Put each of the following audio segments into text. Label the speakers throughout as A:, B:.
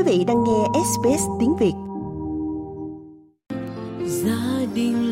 A: Quý vị đang nghe SBS tiếng Việt.
B: Gia đình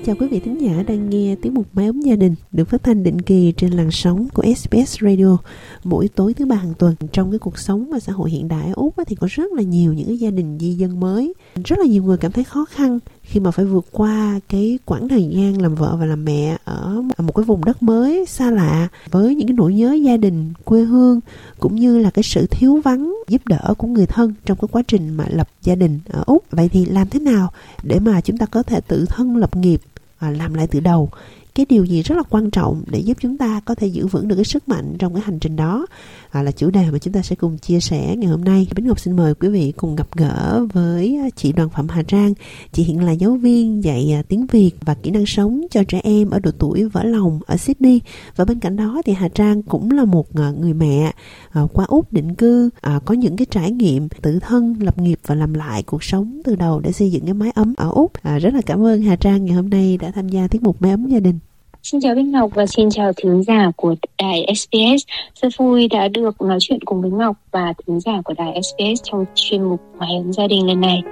B: Xin
C: chào quý vị thính giả đang nghe tiếng mục Máy ấm gia đình được phát thanh định kỳ trên làn sóng của SBS Radio mỗi tối thứ ba hàng tuần. Trong cái cuộc sống và xã hội hiện đại ở Úc thì có rất là nhiều những cái gia đình di dân mới. Rất là nhiều người cảm thấy khó khăn khi mà phải vượt qua cái quãng thời gian làm vợ và làm mẹ ở một cái vùng đất mới xa lạ với những cái nỗi nhớ gia đình, quê hương cũng như là cái sự thiếu vắng giúp đỡ của người thân trong cái quá trình mà lập gia đình ở Úc. Vậy thì làm thế nào để mà chúng ta có thể tự thân lập nghiệp và làm lại từ đầu cái điều gì rất là quan trọng để giúp chúng ta có thể giữ vững được cái sức mạnh trong cái hành trình đó à, là chủ đề mà chúng ta sẽ cùng chia sẻ ngày hôm nay. Bính Ngọc xin mời quý vị cùng gặp gỡ với à, chị Đoàn Phạm Hà Trang. Chị hiện là giáo viên dạy à, tiếng Việt và kỹ năng sống cho trẻ em ở độ tuổi vỡ lòng ở Sydney và bên cạnh đó thì Hà Trang cũng là một à, người mẹ à, qua Úc định cư à, có những cái trải nghiệm tự thân lập nghiệp và làm lại cuộc sống từ đầu để xây dựng cái mái ấm ở Úc. À, rất là cảm ơn Hà Trang ngày hôm nay đã tham gia tiết mục mái ấm gia đình.
D: Xin chào Bích Ngọc và xin chào thính giả của đài SBS. Rất vui đã được nói chuyện cùng Bích Ngọc và thính giả của đài SBS trong chuyên mục Mái ấm gia đình lần này.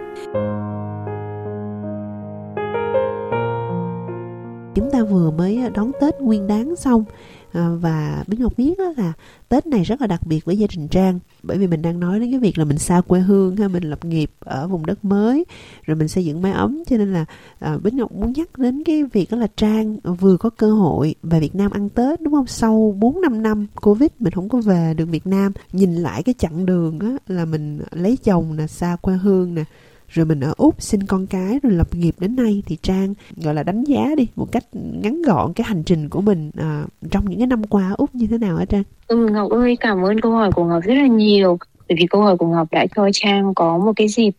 C: chúng ta vừa mới đón Tết Nguyên Đán xong à, và Bính Ngọc biết đó là Tết này rất là đặc biệt với gia đình Trang. Bởi vì mình đang nói đến cái việc là mình xa quê hương ha mình lập nghiệp ở vùng đất mới rồi mình xây dựng mái ấm. Cho nên là ờ, à, Bính Ngọc muốn nhắc đến cái việc đó là Trang vừa có cơ hội về Việt Nam ăn Tết đúng không? Sau 4 5 năm Covid mình không có về được Việt Nam. Nhìn lại cái chặng đường á là mình lấy chồng nè xa quê hương nè rồi mình ở úc sinh con cái rồi lập nghiệp đến nay thì trang gọi là đánh giá đi một cách ngắn gọn cái hành trình của mình à, trong những cái năm qua ở úc như thế nào hả trang
D: Ừ, Ngọc ơi, cảm ơn câu hỏi của Ngọc rất là nhiều. Bởi vì câu hỏi của Ngọc đã cho Trang có một cái dịp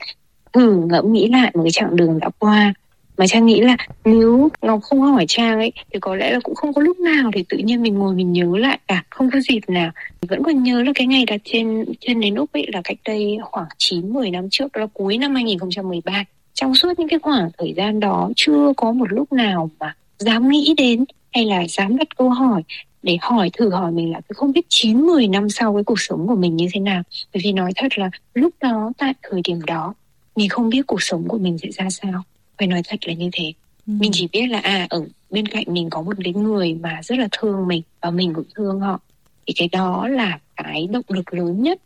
D: thử ngẫm nghĩ lại một cái chặng đường đã qua. Mà Trang nghĩ là nếu Ngọc không hỏi Trang ấy thì có lẽ là cũng không có lúc nào thì tự nhiên mình ngồi mình nhớ lại cả. Không có dịp nào. Vẫn còn nhớ là cái ngày đặt trên trên đến Úc ấy là cách đây khoảng 9-10 năm trước, đó là cuối năm 2013. Trong suốt những cái khoảng thời gian đó chưa có một lúc nào mà dám nghĩ đến hay là dám đặt câu hỏi để hỏi thử hỏi mình là tôi không biết 9 10 năm sau cái cuộc sống của mình như thế nào. Bởi vì nói thật là lúc đó tại thời điểm đó mình không biết cuộc sống của mình sẽ ra sao. Phải nói thật là như thế. Mình chỉ biết là à ở bên cạnh mình có một cái người mà rất là thương mình và mình cũng thương họ. Thì cái đó là cái động lực lớn nhất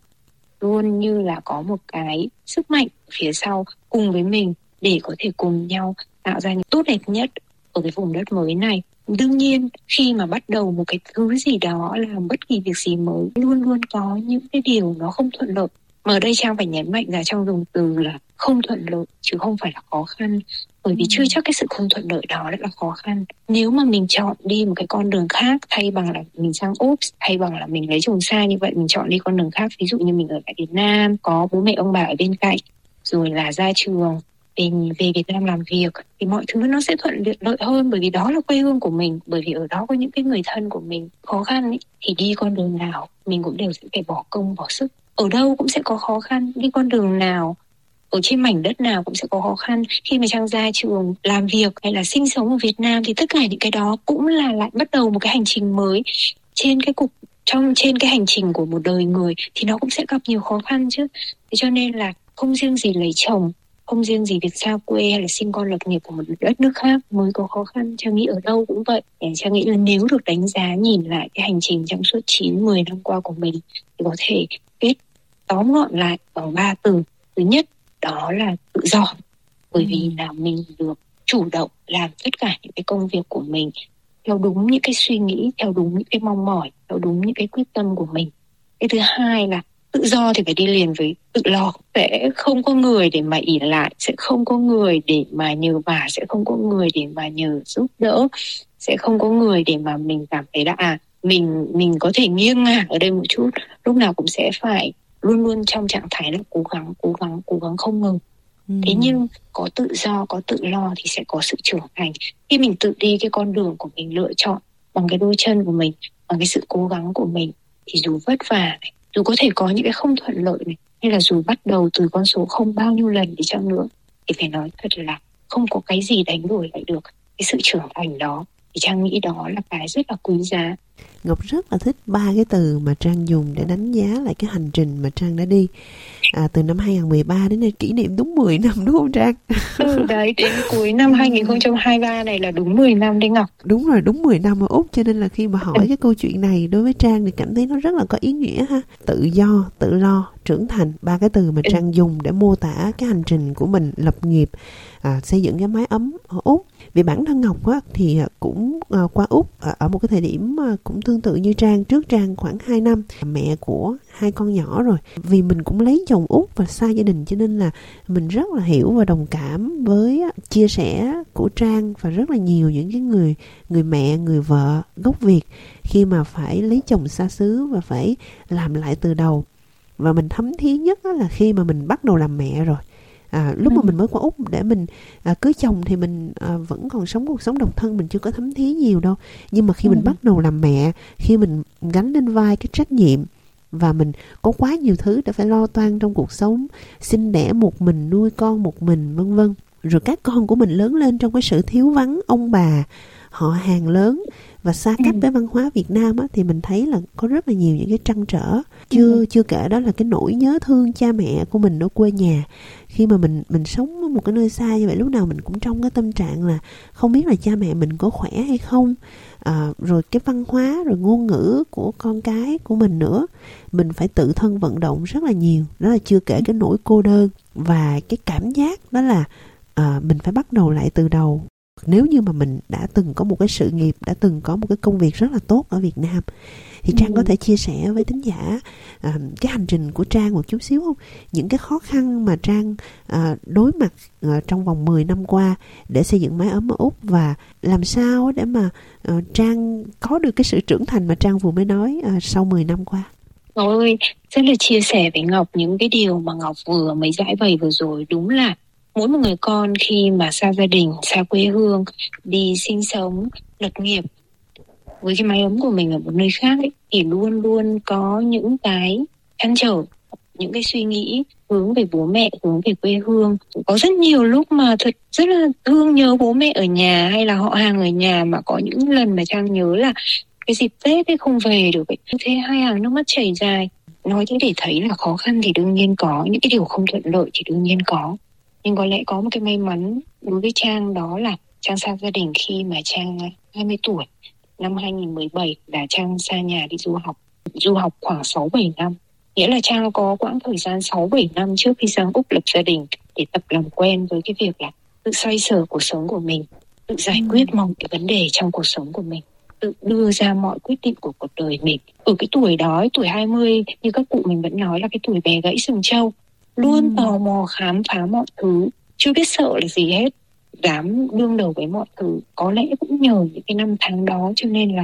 D: luôn như là có một cái sức mạnh phía sau cùng với mình để có thể cùng nhau tạo ra những tốt đẹp nhất ở cái vùng đất mới này đương nhiên khi mà bắt đầu một cái thứ gì đó làm bất kỳ việc gì mới luôn luôn có những cái điều nó không thuận lợi mà ở đây trang phải nhấn mạnh là trong dùng từ là không thuận lợi chứ không phải là khó khăn. Bởi vì chưa chắc cái sự không thuận lợi đó là khó khăn. Nếu mà mình chọn đi một cái con đường khác thay bằng là mình sang úc thay bằng là mình lấy chồng xa như vậy mình chọn đi con đường khác ví dụ như mình ở tại việt nam có bố mẹ ông bà ở bên cạnh rồi là ra trường về về Việt Nam làm việc thì mọi thứ nó sẽ thuận lợi hơn bởi vì đó là quê hương của mình bởi vì ở đó có những cái người thân của mình khó khăn ấy, thì đi con đường nào mình cũng đều sẽ phải bỏ công bỏ sức. Ở đâu cũng sẽ có khó khăn đi con đường nào ở trên mảnh đất nào cũng sẽ có khó khăn. Khi mà trang ra trường làm việc hay là sinh sống ở Việt Nam thì tất cả những cái đó cũng là lại bắt đầu một cái hành trình mới. Trên cái cục trong, trên cái hành trình của một đời người thì nó cũng sẽ gặp nhiều khó khăn chứ. Thế cho nên là không riêng gì lấy chồng, không riêng gì việc xa quê hay là sinh con lập nghiệp của một đất nước khác mới có khó khăn. Trang nghĩ ở đâu cũng vậy. Trang nghĩ là nếu được đánh giá nhìn lại cái hành trình trong suốt 9-10 năm qua của mình thì có thể kết tóm gọn lại bằng ba từ. Thứ nhất đó là tự do. Bởi vì là mình được chủ động làm tất cả những cái công việc của mình theo đúng những cái suy nghĩ theo đúng những cái mong mỏi theo đúng những cái quyết tâm của mình. Cái thứ hai là tự do thì phải đi liền với tự lo. Sẽ không có người để mà ỉ lại sẽ không có người để mà nhờ vả sẽ không có người để mà nhờ giúp đỡ sẽ không có người để mà mình cảm thấy là à mình mình có thể nghiêng ngả ở đây một chút. Lúc nào cũng sẽ phải luôn luôn trong trạng thái là cố gắng cố gắng cố gắng không ngừng.
C: Ừ.
D: thế nhưng có tự do có tự lo thì sẽ có sự trưởng thành. Khi mình tự đi cái con đường của mình lựa chọn bằng cái đôi chân của mình bằng cái sự cố gắng của mình thì dù vất vả này dù có thể có những cái không thuận lợi này hay là dù bắt đầu từ con số không bao nhiêu lần đi chăng nữa thì phải nói thật là không có cái gì đánh đổi lại được cái sự trưởng thành đó thì trang nghĩ đó là cái rất là quý giá
C: Ngọc rất là thích ba cái từ mà Trang dùng để đánh giá lại cái hành trình mà Trang đã đi à, từ năm 2013 đến nay kỷ niệm đúng 10 năm đúng không Trang?
D: Ừ, đấy đến cuối năm 2023 này là đúng 10 năm đấy Ngọc.
C: Đúng rồi, đúng 10 năm ở Úc cho nên là khi mà hỏi cái câu chuyện này đối với Trang thì cảm thấy nó rất là có ý nghĩa ha. Tự do, tự lo, trưởng thành ba cái từ mà ừ. Trang dùng để mô tả cái hành trình của mình lập nghiệp, à, xây dựng cái mái ấm ở Úc. Vì bản thân Ngọc á, thì à, cũng à, qua Úc à, ở một cái thời điểm à, cũng tương tự như Trang trước Trang khoảng 2 năm mẹ của hai con nhỏ rồi. Vì mình cũng lấy chồng Úc và xa gia đình cho nên là mình rất là hiểu và đồng cảm với à, chia sẻ của Trang và rất là nhiều những cái người người mẹ người vợ gốc Việt khi mà phải lấy chồng xa xứ và phải làm lại từ đầu. Và mình thấm thía nhất là khi mà mình bắt đầu làm mẹ rồi à, lúc ừ. mà mình mới qua úc để mình à, cưới chồng thì mình à, vẫn còn sống cuộc sống độc thân mình chưa có thấm thía nhiều đâu nhưng mà khi ừ. mình bắt đầu làm mẹ khi mình gánh lên vai cái trách nhiệm và mình có quá nhiều thứ để phải lo toan trong cuộc sống sinh đẻ một mình nuôi con một mình vân vân rồi các con của mình lớn lên trong cái sự thiếu vắng ông bà họ hàng lớn. Và xa cách ừ. với văn hóa Việt Nam á, thì mình thấy là có rất là nhiều những cái trăn trở. Chưa ừ. chưa kể đó là cái nỗi nhớ thương cha mẹ của mình ở quê nhà. Khi mà mình mình sống ở một cái nơi xa như vậy lúc nào mình cũng trong cái tâm trạng là không biết là cha mẹ mình có khỏe hay không. À, rồi cái văn hóa rồi ngôn ngữ của con cái của mình nữa. Mình phải tự thân vận động rất là nhiều. Đó là chưa kể cái nỗi cô đơn và cái cảm giác đó là à, mình phải bắt đầu lại từ đầu nếu như mà mình đã từng có một cái sự nghiệp đã từng có một cái công việc rất là tốt ở Việt Nam thì trang ừ. có thể chia sẻ với thính giả à, cái hành trình của trang một chút xíu không? Những cái khó khăn mà trang à, đối mặt à, trong vòng 10 năm qua để xây dựng mái ấm ở úc và làm sao để mà à, trang có được cái sự trưởng thành mà trang vừa mới nói à, sau 10 năm qua?
D: Ngọc ơi, rất là chia sẻ với Ngọc những cái điều mà Ngọc vừa mới giải bày vừa rồi. Đúng là mỗi một người con khi mà xa gia đình xa quê hương đi sinh sống lập nghiệp với cái mái ấm của mình ở một nơi khác ấy, thì luôn luôn có những cái chăn trở những cái suy nghĩ hướng về bố mẹ hướng về quê hương. Có rất nhiều lúc mà thật rất là thương nhớ bố mẹ ở nhà hay là họ hàng ở nhà mà có những lần mà trang nhớ là cái dịp tết ấy không về được ấy. thế hai hàng nước mắt chảy dài. Nói thế để thấy là khó khăn thì đương nhiên có những cái điều không thuận lợi thì đương nhiên có nhưng có lẽ có một cái may mắn đối với Trang đó là Trang xa gia đình khi mà Trang 20 tuổi năm 2017 là Trang xa nhà đi du học du học khoảng 6-7 năm. Nghĩa là Trang có quãng thời gian 6-7 năm trước khi sang Úc lập gia đình để tập làm quen với cái việc là tự xoay sở cuộc sống của mình tự giải ừ. quyết mọi cái vấn đề trong cuộc sống của mình tự đưa ra mọi quyết định của cuộc đời mình. Ở cái tuổi đó tuổi 20 như các cụ mình vẫn nói là cái tuổi bé gãy sừng trâu luôn tò mò khám phá mọi thứ chưa biết sợ là gì hết. Dám đương đầu với mọi thứ có lẽ cũng nhờ những cái năm tháng đó cho nên là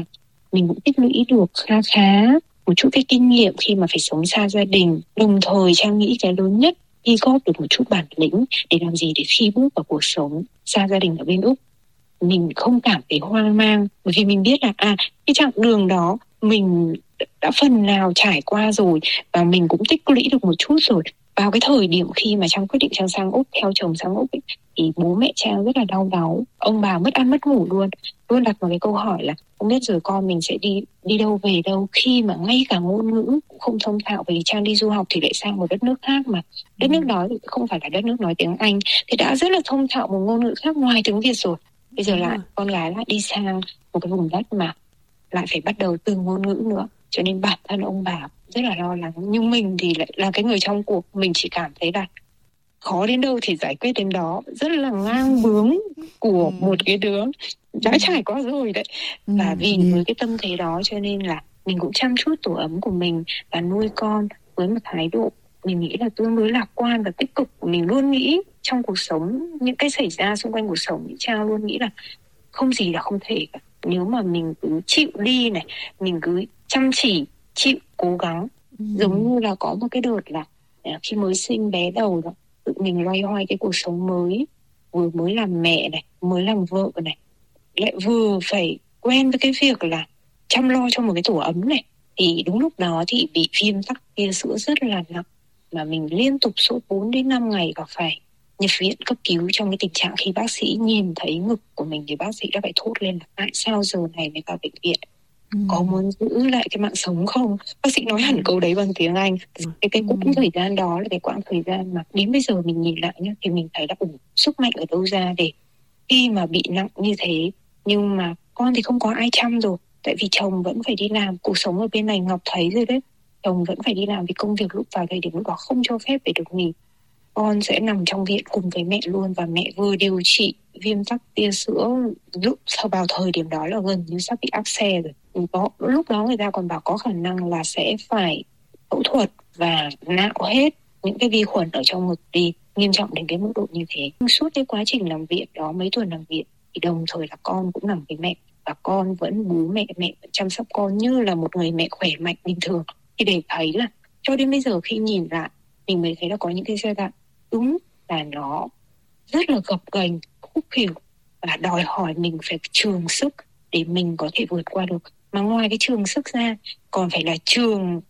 D: mình cũng tích lũy được khá khá một chút cái kinh nghiệm khi mà phải sống xa gia đình. Đồng thời trang nghĩ cái lớn nhất ghi góp được một chút bản lĩnh để làm gì để khi bước vào cuộc sống xa gia đình ở bên úc mình không cảm thấy hoang mang. Bởi vì mình biết là à cái chặng đường đó mình đã phần nào trải qua rồi và mình cũng tích lũy được một chút rồi vào cái thời điểm khi mà trang quyết định trang sang úc theo chồng sang úc ấy, thì bố mẹ trang rất là đau đáu. Ông bà mất ăn mất ngủ luôn. Luôn đặt vào cái câu hỏi là không biết rồi con mình sẽ đi đi đâu về đâu khi mà ngay cả ngôn ngữ cũng không thông thạo vì trang đi du học thì lại sang một đất nước khác mà. Đất nước đó thì không phải là đất nước nói tiếng anh thì đã rất là thông thạo một ngôn ngữ khác ngoài tiếng việt rồi. Bây giờ lại con gái lại đi sang một cái vùng đất mà lại phải bắt đầu từ ngôn ngữ nữa cho nên bản thân ông bà rất là lo lắng. Nhưng mình thì lại là cái người trong cuộc. Mình chỉ cảm thấy là khó đến đâu thì giải quyết đến đó. Rất là ngang bướng của ừ. một cái đứa đã ừ. trải qua rồi đấy. Ừ, và vì với cái tâm thế đó cho nên là mình cũng chăm chút tổ ấm của mình và nuôi con với một thái độ mình nghĩ là tương đối lạc quan và tích cực. Mình luôn nghĩ trong cuộc sống những cái xảy ra xung quanh cuộc sống trao luôn nghĩ là không gì là không thể cả nếu mà mình cứ chịu đi này mình cứ chăm chỉ chịu cố gắng ừ. giống như là có một cái đợt là à, khi mới sinh bé đầu đó tự mình loay hoay cái cuộc sống mới vừa mới làm mẹ này mới làm vợ này lại vừa phải quen với cái việc là chăm lo cho một cái tổ ấm này thì đúng lúc đó thì bị viêm tắc tia sữa rất là nặng mà mình liên tục sốt 4 đến 5 ngày và phải nhập viện cấp cứu trong cái tình trạng khi bác sĩ nhìn thấy ngực của mình thì bác sĩ đã phải thốt lên là tại sao giờ này mới vào bệnh viện? Ừ. có muốn giữ lại cái mạng sống không? Bác sĩ nói hẳn câu đấy bằng tiếng anh. Cái cái cũng ừ. thời gian đó là cái quãng thời gian mà đến bây giờ mình nhìn lại nhá thì mình thấy là ủ sức mạnh ở đâu ra để khi mà bị nặng như thế nhưng mà con thì không có ai chăm rồi tại vì chồng vẫn phải đi làm cuộc sống ở bên này ngọc thấy rồi đấy chồng vẫn phải đi làm vì công việc lúc vào thời điểm lúc đó không cho phép để được nghỉ con sẽ nằm trong viện cùng với mẹ luôn và mẹ vừa điều trị viêm tắc tia sữa lúc sau vào thời điểm đó là gần như sắp bị áp xe rồi. Có, lúc đó người ta còn bảo có khả năng là sẽ phải phẫu thuật và nạo hết những cái vi khuẩn ở trong ngực đi nghiêm trọng đến cái mức độ như thế. Suốt cái quá trình làm viện đó mấy tuần làm viện thì đồng thời là con cũng nằm với mẹ và con vẫn bú mẹ mẹ vẫn chăm sóc con như là một người mẹ khỏe mạnh bình thường. Thì để thấy là cho đến bây giờ khi nhìn lại mình mới thấy là có những cái giai đoạn đúng là nó rất là gập ghềnh khúc khỉu và đòi hỏi mình phải trường sức để mình có thể vượt qua được. Mà ngoài cái trường sức ra còn phải là trường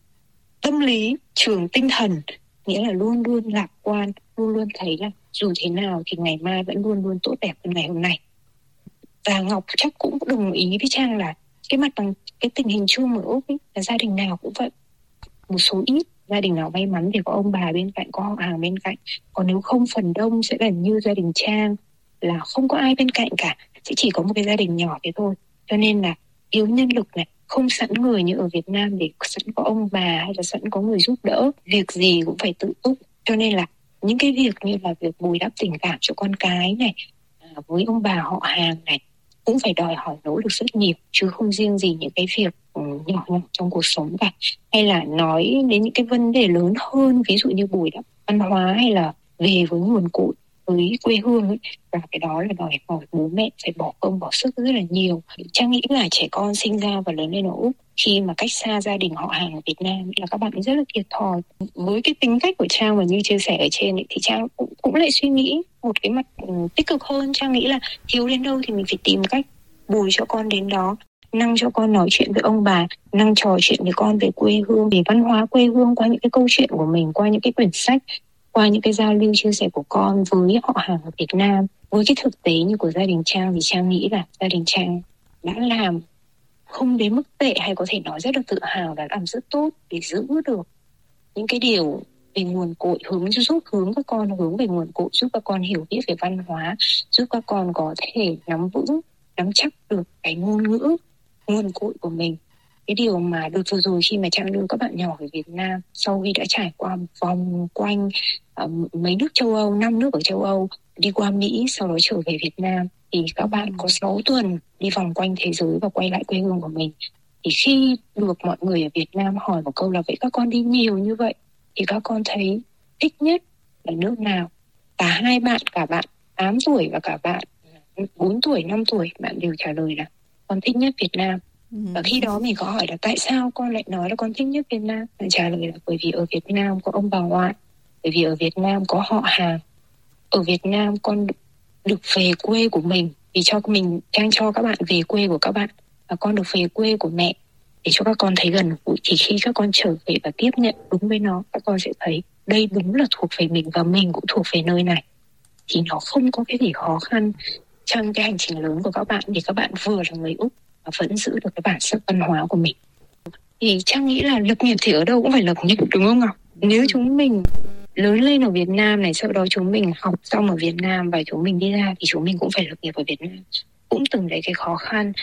D: tâm lý trường tinh thần. Nghĩa là luôn luôn lạc quan luôn luôn thấy là dù thế nào thì ngày mai vẫn luôn luôn tốt đẹp hơn ngày hôm nay. Và ngọc chắc cũng đồng ý với trang là cái mặt bằng cái tình hình chung ở úc ấy, là gia đình nào cũng vậy. Một số ít gia đình nào may mắn thì có ông bà bên cạnh, có họ hàng bên cạnh. Còn nếu không phần đông sẽ là như gia đình trang là không có ai bên cạnh cả, sẽ chỉ có một cái gia đình nhỏ thế thôi. Cho nên là yếu nhân lực này, không sẵn người như ở Việt Nam để sẵn có ông bà hay là sẵn có người giúp đỡ, việc gì cũng phải tự túc. Cho nên là những cái việc như là việc bồi đắp tình cảm cho con cái này à, với ông bà họ hàng này cũng phải đòi hỏi nỗ lực rất nhiều, chứ không riêng gì những cái việc ừ, nhỏ nhỏ trong cuộc sống cả. Hay là nói đến những cái vấn đề lớn hơn, ví dụ như bùi đắp văn hóa hay là về với nguồn cội với quê hương ấy. Và cái đó là đòi hỏi bố mẹ phải bỏ công bỏ sức rất là nhiều. Trang nghĩ là trẻ con sinh ra và lớn lên ở úc khi mà cách xa gia đình họ hàng ở Việt Nam là các bạn rất là thiệt thòi. Với cái tính cách của Trang và như chia sẻ ở trên ấy, thì Trang cũng, cũng lại suy nghĩ một cái mặt ừ, tích cực hơn. Trang nghĩ là thiếu đến đâu thì mình phải tìm cách bù cho con đến đó năng cho con nói chuyện với ông bà năng trò chuyện với con về quê hương về văn hóa quê hương qua những cái câu chuyện của mình qua những cái quyển sách qua những cái giao lưu chia sẻ của con với họ hàng ở Việt Nam, với cái thực tế như của gia đình Trang thì Trang nghĩ là gia đình Trang đã làm không đến mức tệ hay có thể nói rất là tự hào là làm rất tốt để giữ được những cái điều về nguồn cội hướng, giúp hướng các con, hướng về nguồn cội, giúp các con hiểu biết về văn hóa, giúp các con có thể nắm vững, nắm chắc được cái ngôn ngữ, nguồn cội của mình cái điều mà đợt vừa rồi khi mà trang đưa các bạn nhỏ ở Việt Nam sau khi đã trải qua vòng quanh um, mấy nước châu Âu năm nước ở châu Âu đi qua Mỹ sau đó trở về Việt Nam thì các bạn có 6 tuần đi vòng quanh thế giới và quay lại quê hương của mình thì khi được mọi người ở Việt Nam hỏi một câu là vậy các con đi nhiều như vậy thì các con thấy thích nhất là nước nào cả hai bạn cả bạn 8 tuổi và cả bạn 4 tuổi 5 tuổi bạn đều trả lời là con thích nhất Việt Nam. Ừ. và khi đó mình có hỏi là tại sao con lại nói là con thích nhất Việt Nam? Mình trả lời là bởi vì ở Việt Nam có ông bà ngoại, bởi vì ở Việt Nam có họ hàng. Ở Việt Nam con được về quê của mình vì cho mình, đang cho các bạn về quê của các bạn và con được về quê của mẹ để cho các con thấy gần gũi. Thì khi các con trở về và tiếp nhận đúng với nó, các con sẽ thấy đây đúng là thuộc về mình và mình cũng thuộc về nơi này. Thì nó không có cái gì khó khăn trong cái hành trình lớn của các bạn. Để các bạn vừa là người úc và vẫn giữ được cái bản sắc văn hóa của mình. Thì trang nghĩ là lập nghiệp thì ở đâu cũng phải lập nghiệp đúng không ngọc nếu chúng mình lớn lên ở Việt Nam này sau đó chúng mình học xong ở Việt Nam và chúng mình đi ra thì chúng mình cũng phải lập nghiệp ở Việt Nam. Cũng từng thấy cái khó khăn.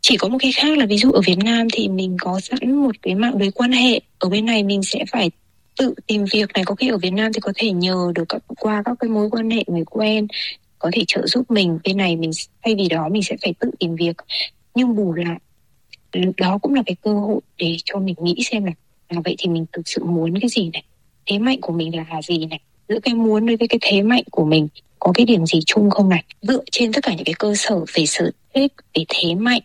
D: Chỉ có một cái khác là ví dụ ở Việt Nam thì mình có sẵn một cái mạng lưới quan hệ. Ở bên này mình sẽ phải tự tìm việc này có khi ở Việt Nam thì có thể nhờ được các, qua các cái mối quan hệ người quen có thể trợ giúp mình. Bên này mình thay vì đó mình sẽ phải tự tìm việc nhưng bù lại đó cũng là cái cơ hội để cho mình nghĩ xem là à, vậy thì mình thực sự muốn cái gì này? Thế mạnh của mình là gì này? Giữa cái muốn với cái thế mạnh của mình có cái điểm gì chung không này? Dựa trên tất cả những cái cơ sở về sở thích về thế mạnh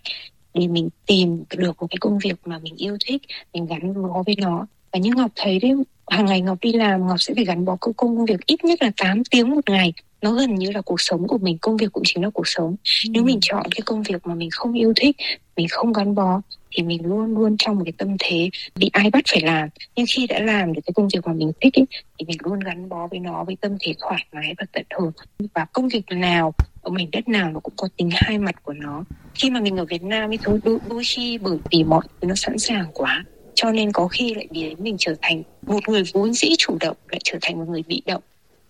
D: để mình tìm được một cái công việc mà mình yêu thích mình gắn bó với nó. Và như ngọc thấy đấy hàng ngày ngọc đi làm ngọc sẽ phải gắn bó công việc ít nhất là 8 tiếng một ngày nó gần như là cuộc sống của mình công việc cũng chính là cuộc sống. Ừ. nếu mình chọn cái công việc mà mình không yêu thích mình không gắn bó thì mình luôn luôn trong một cái tâm thế bị ai bắt phải làm. Nhưng khi đã làm được cái công việc mà mình thích ấy, thì mình luôn gắn bó với nó với tâm thế thoải mái và tận hưởng. Và công việc nào ở mảnh đất nào nó cũng có tính hai mặt của nó. Khi mà mình ở Việt Nam ấy thôi đôi, đôi khi bởi vì mọi thứ nó sẵn sàng quá cho nên có khi lại biến mình trở thành một người vốn dĩ chủ động lại trở thành một người bị động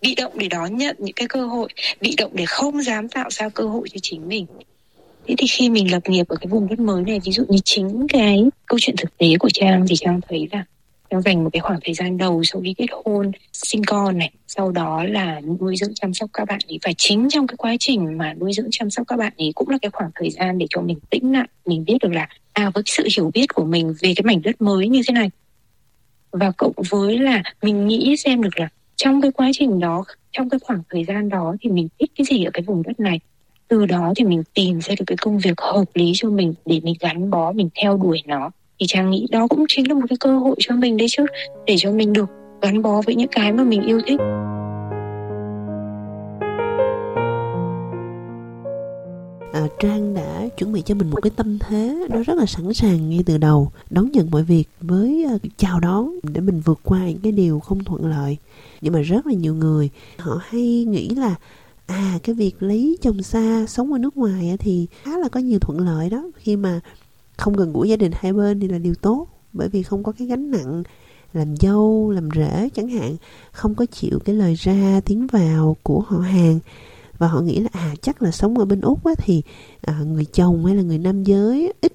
D: bị động để đón nhận những cái cơ hội bị động để không dám tạo ra cơ hội cho chính mình. Thế thì khi mình lập nghiệp ở cái vùng đất mới này ví dụ như chính cái câu chuyện thực tế của trang thì trang thấy là trang dành một cái khoảng thời gian đầu sau khi kết hôn sinh con này sau đó là nuôi dưỡng chăm sóc các bạn ấy. Và chính trong cái quá trình mà nuôi dưỡng chăm sóc các bạn ấy cũng là cái khoảng thời gian để cho mình tĩnh lặng, mình biết được là à với sự hiểu biết của mình về cái mảnh đất mới như thế này. Và cộng với là mình nghĩ xem được là trong cái quá trình đó, trong cái khoảng thời gian đó thì mình thích cái gì ở cái vùng đất này. Từ đó thì mình tìm ra được cái công việc hợp lý cho mình để mình gắn bó, mình theo đuổi nó. Thì trang nghĩ đó cũng chính là một cái cơ hội cho mình đấy chứ, để cho mình được gắn bó với những cái mà mình yêu thích.
C: À, Trang đã chuẩn bị cho mình một cái tâm thế nó rất là sẵn sàng ngay từ đầu đón nhận mọi việc với à, chào đón để mình vượt qua những cái điều không thuận lợi. Nhưng mà rất là nhiều người họ hay nghĩ là à cái việc lấy chồng xa sống ở nước ngoài thì khá là có nhiều thuận lợi đó. Khi mà không gần gũi gia đình hai bên thì là điều tốt bởi vì không có cái gánh nặng làm dâu làm rể chẳng hạn không có chịu cái lời ra tiếng vào của họ hàng và họ nghĩ là à chắc là sống ở bên úc á, thì à, người chồng hay là người nam giới ít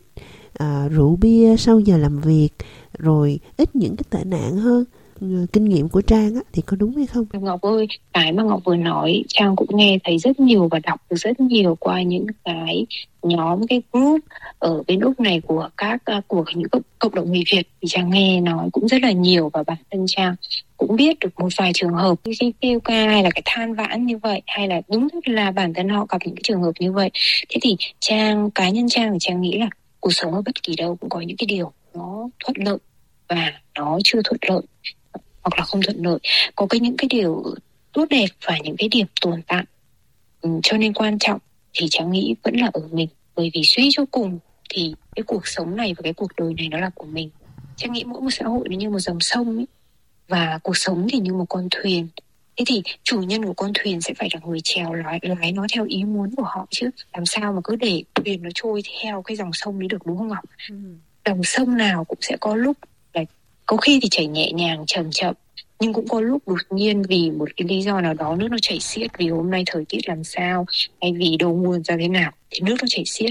C: à, rượu bia sau giờ làm việc rồi ít những cái tệ nạn hơn. Ừ, kinh nghiệm của Trang á, thì có đúng hay không?
D: Ngọc ơi, cái mà Ngọc vừa nói Trang cũng nghe thấy rất nhiều và đọc được rất nhiều qua những cái nhóm cái group ở bên Úc này của các à, của những cộng, cộng đồng người Việt. Thì Trang nghe nói cũng rất là nhiều và bản thân Trang cũng biết được một vài trường hợp như cái kêu ca hay là cái than vãn như vậy hay là đúng là bản thân họ gặp những cái trường hợp như vậy. Thế thì Trang cá nhân Trang thì Trang nghĩ là cuộc sống ở bất kỳ đâu cũng có những cái điều nó thuận lợi và nó chưa thuận lợi hoặc là không thuận lợi. Có cái những cái điều tốt đẹp và những cái điểm tồn tại ừ, cho nên quan trọng thì cháu nghĩ vẫn là ở mình. Bởi vì suy cho cùng thì cái cuộc sống này và cái cuộc đời này nó là của mình. Cháu nghĩ mỗi một xã hội nó như một dòng sông ấy và cuộc sống thì như một con thuyền. Thế thì chủ nhân của con thuyền sẽ phải là người chèo lái lái nó theo ý muốn của họ chứ. Làm sao mà cứ để thuyền nó trôi theo cái dòng sông đấy được đúng không ngọc ừ. dòng sông nào cũng sẽ có lúc có khi thì chảy nhẹ nhàng chậm chậm nhưng cũng có lúc đột nhiên vì một cái lý do nào đó nước nó chảy xiết vì hôm nay thời tiết làm sao hay vì đầu nguồn ra thế nào thì nước nó chảy xiết.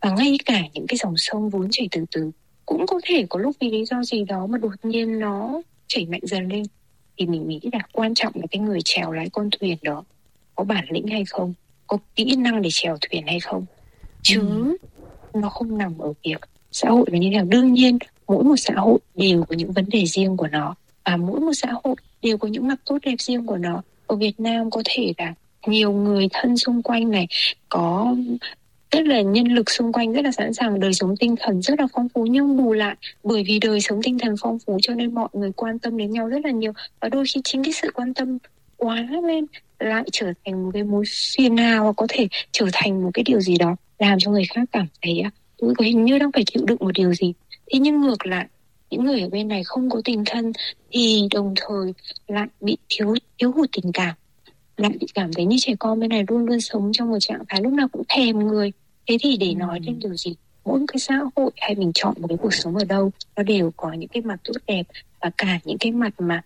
D: Và ngay cả những cái dòng sông vốn chảy từ từ cũng có thể có lúc vì lý do gì đó mà đột nhiên nó chảy mạnh dần lên. Thì mình nghĩ là quan trọng là cái người chèo lái con thuyền đó có bản lĩnh hay không có kỹ năng để chèo thuyền hay không. Chứ ừ. nó không nằm ở việc xã hội là như thế nào. Đương nhiên mỗi một xã hội đều có những vấn đề riêng của nó và mỗi một xã hội đều có những mặt tốt đẹp riêng của nó. Ở Việt Nam có thể là nhiều người thân xung quanh này có rất là nhân lực xung quanh, rất là sẵn sàng đời sống tinh thần rất là phong phú nhưng bù lại bởi vì đời sống tinh thần phong phú cho nên mọi người quan tâm đến nhau rất là nhiều. Và đôi khi chính cái sự quan tâm quá lên lại trở thành một cái mối phiền nào và có thể trở thành một cái điều gì đó làm cho người khác cảm thấy tôi có hình như đang phải chịu đựng một điều gì thế nhưng ngược lại những người ở bên này không có tình thân thì đồng thời lại bị thiếu thiếu hụt tình cảm. Lại bị cảm thấy như trẻ con bên này luôn luôn sống trong một trạng thái lúc nào cũng thèm người. Thế thì để nói đến điều gì? Mỗi cái xã hội hay mình chọn một cái cuộc sống ở đâu nó đều có những cái mặt tốt đẹp và cả những cái mặt mà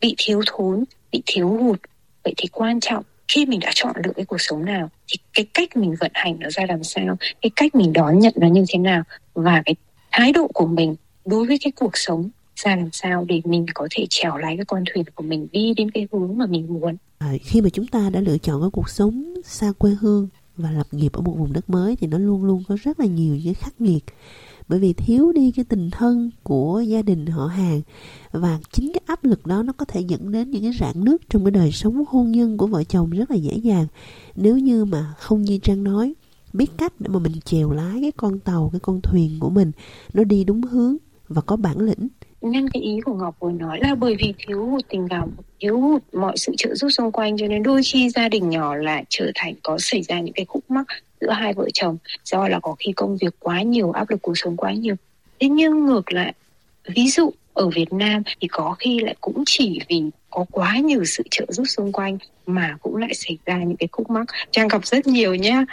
D: bị thiếu thốn bị thiếu hụt. Vậy thì quan trọng khi mình đã chọn được cái cuộc sống nào thì cái cách mình vận hành nó ra làm sao cái cách mình đón nhận nó như thế nào và cái thái độ của mình đối với cái cuộc sống ra làm sao để mình có thể trèo lái cái con thuyền của mình đi đến cái hướng mà mình muốn.
C: À, khi mà chúng ta đã lựa chọn cái cuộc sống xa quê hương và lập nghiệp ở một vùng đất mới thì nó luôn luôn có rất là nhiều những khắc nghiệt. Bởi vì thiếu đi cái tình thân của gia đình họ hàng và chính cái áp lực đó nó có thể dẫn đến những cái rạn nứt trong cái đời sống hôn nhân của vợ chồng rất là dễ dàng. Nếu như mà không như trang nói biết cách để mà mình chèo lái cái con tàu cái con thuyền của mình nó đi đúng hướng và có bản lĩnh
D: nhân cái ý của Ngọc vừa nói là bởi vì thiếu hụt tình cảm, thiếu hụt mọi sự trợ giúp xung quanh cho nên đôi khi gia đình nhỏ lại trở thành có xảy ra những cái khúc mắc giữa hai vợ chồng do là có khi công việc quá nhiều, áp lực cuộc sống quá nhiều. Thế nhưng ngược lại, ví dụ ở Việt Nam thì có khi lại cũng chỉ vì có quá nhiều sự trợ giúp xung quanh mà cũng lại xảy ra những cái khúc mắc trang gặp rất nhiều nhá.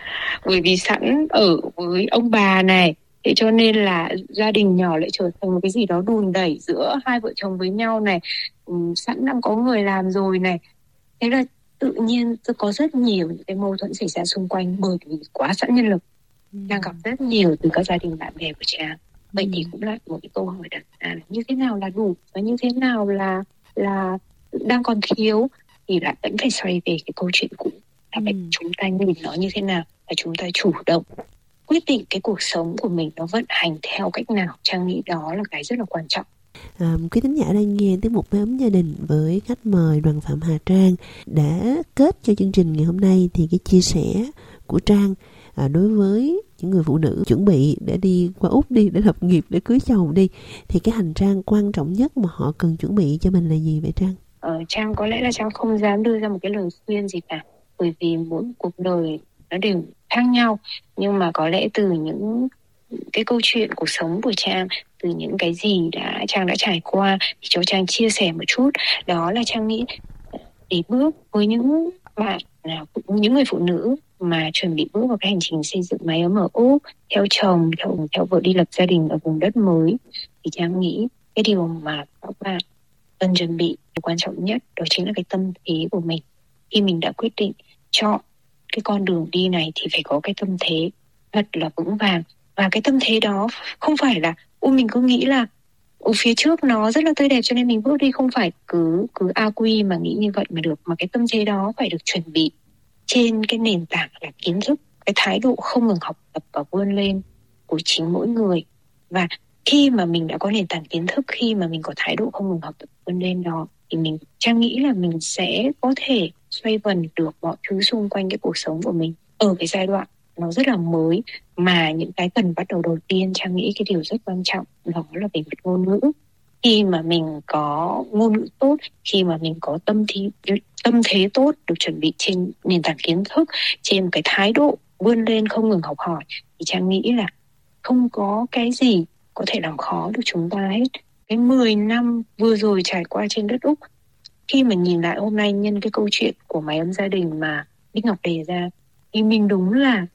D: Bởi vì sẵn ở với ông bà này thế cho nên là gia đình nhỏ lại trở thành một cái gì đó đùn đẩy giữa hai vợ chồng với nhau này. Ừ, sẵn đang có người làm rồi này. Thế là tự nhiên có rất nhiều những cái mâu thuẫn xảy ra xung quanh bởi vì quá sẵn nhân lực. Ừ. đang gặp rất nhiều từ các gia đình bạn bè của trang vậy ừ. thì cũng là một cái câu hỏi đặt ra là như thế nào là đủ và như thế nào là là đang còn thiếu thì lại vẫn phải xoay về cái câu chuyện cũ là phải ừ. chúng ta nhìn nó như thế nào và chúng ta chủ động quyết định cái cuộc sống của mình nó vận hành theo cách nào trang nghĩ đó là cái rất là quan trọng
C: À, quý thính giả đang nghe tiếng một mái ấm gia đình với khách mời đoàn phạm Hà Trang đã kết cho chương trình ngày hôm nay thì cái chia sẻ của Trang à, đối với những người phụ nữ chuẩn bị để đi qua úc đi để lập nghiệp để cưới chồng đi thì cái hành trang quan trọng nhất mà họ cần chuẩn bị cho mình là gì vậy trang?
D: Ờ, trang có lẽ là trang không dám đưa ra một cái lời khuyên gì cả bởi vì mỗi cuộc đời nó đều khác nhau. Nhưng mà có lẽ từ những cái câu chuyện cuộc sống của trang từ những cái gì đã trang đã trải qua thì cho trang chia sẻ một chút. Đó là trang nghĩ để bước với những bạn những người phụ nữ mà chuẩn bị bước vào cái hành trình xây dựng mái ấm ở úc, theo chồng, theo theo vợ đi lập gia đình ở vùng đất mới. Thì trang nghĩ cái điều mà các bạn cần chuẩn bị quan trọng nhất, đó chính là cái tâm thế của mình. Khi mình đã quyết định chọn cái con đường đi này thì phải có cái tâm thế thật là vững vàng. Và cái tâm thế đó không phải là u mình cứ nghĩ là ở phía trước nó rất là tươi đẹp cho nên mình bước đi. Không phải cứ cứ a quy mà nghĩ như vậy mà được. Mà cái tâm thế đó phải được chuẩn bị trên cái nền tảng là kiến thức, cái thái độ không ngừng học tập và vươn lên của chính mỗi người. Và khi mà mình đã có nền tảng kiến thức, khi mà mình có thái độ không ngừng học tập, vươn lên đó, thì mình trang nghĩ là mình sẽ có thể xoay vần được mọi thứ xung quanh cái cuộc sống của mình. Ở cái giai đoạn nó rất là mới, mà những cái cần bắt đầu đầu tiên trang nghĩ cái điều rất quan trọng, đó là về mặt ngôn ngữ khi mà mình có ngôn ngữ tốt, khi mà mình có tâm thi, tâm thế tốt, được chuẩn bị trên nền tảng kiến thức, trên cái thái độ vươn lên không ngừng học hỏi, thì trang nghĩ là không có cái gì có thể làm khó được chúng ta hết. Cái 10 năm vừa rồi trải qua trên đất Úc, khi mà nhìn lại hôm nay nhân cái câu chuyện của máy ấm gia đình mà Bích Ngọc đề ra, thì mình đúng là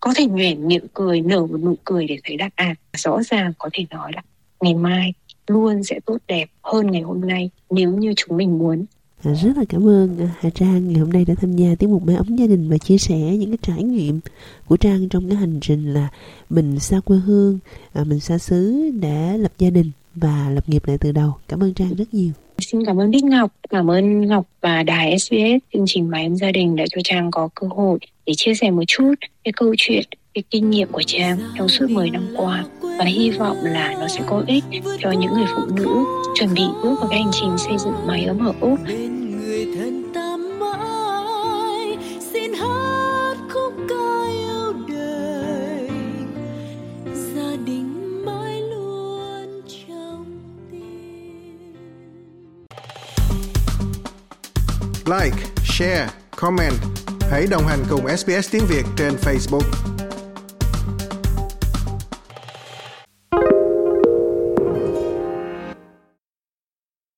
D: có thể nhoẻn miệng cười, nở một nụ cười để thấy đáp à rõ ràng có thể nói là ngày mai luôn sẽ tốt đẹp hơn ngày hôm nay nếu như chúng mình muốn
C: À, rất là cảm ơn à, Hà Trang ngày hôm nay đã tham gia tiếng mục mái ấm gia đình và chia sẻ những cái trải nghiệm của Trang trong cái hành trình là mình xa quê hương, à, mình xa xứ để lập gia đình và lập nghiệp lại từ đầu. Cảm ơn Trang rất nhiều.
D: Xin cảm ơn Bích Ngọc, cảm ơn Ngọc và đài SBS chương trình Mái ấm gia đình đã cho Trang có cơ hội để chia sẻ một chút cái câu chuyện, cái kinh nghiệm của Trang trong suốt 10 năm qua và hy vọng là nó sẽ có ích cho những người phụ nữ chuẩn bị bước vào cái hành trình xây dựng mái ấm ở Úc.
E: Like, share, comment. Hãy đồng hành cùng SBS tiếng Việt trên Facebook.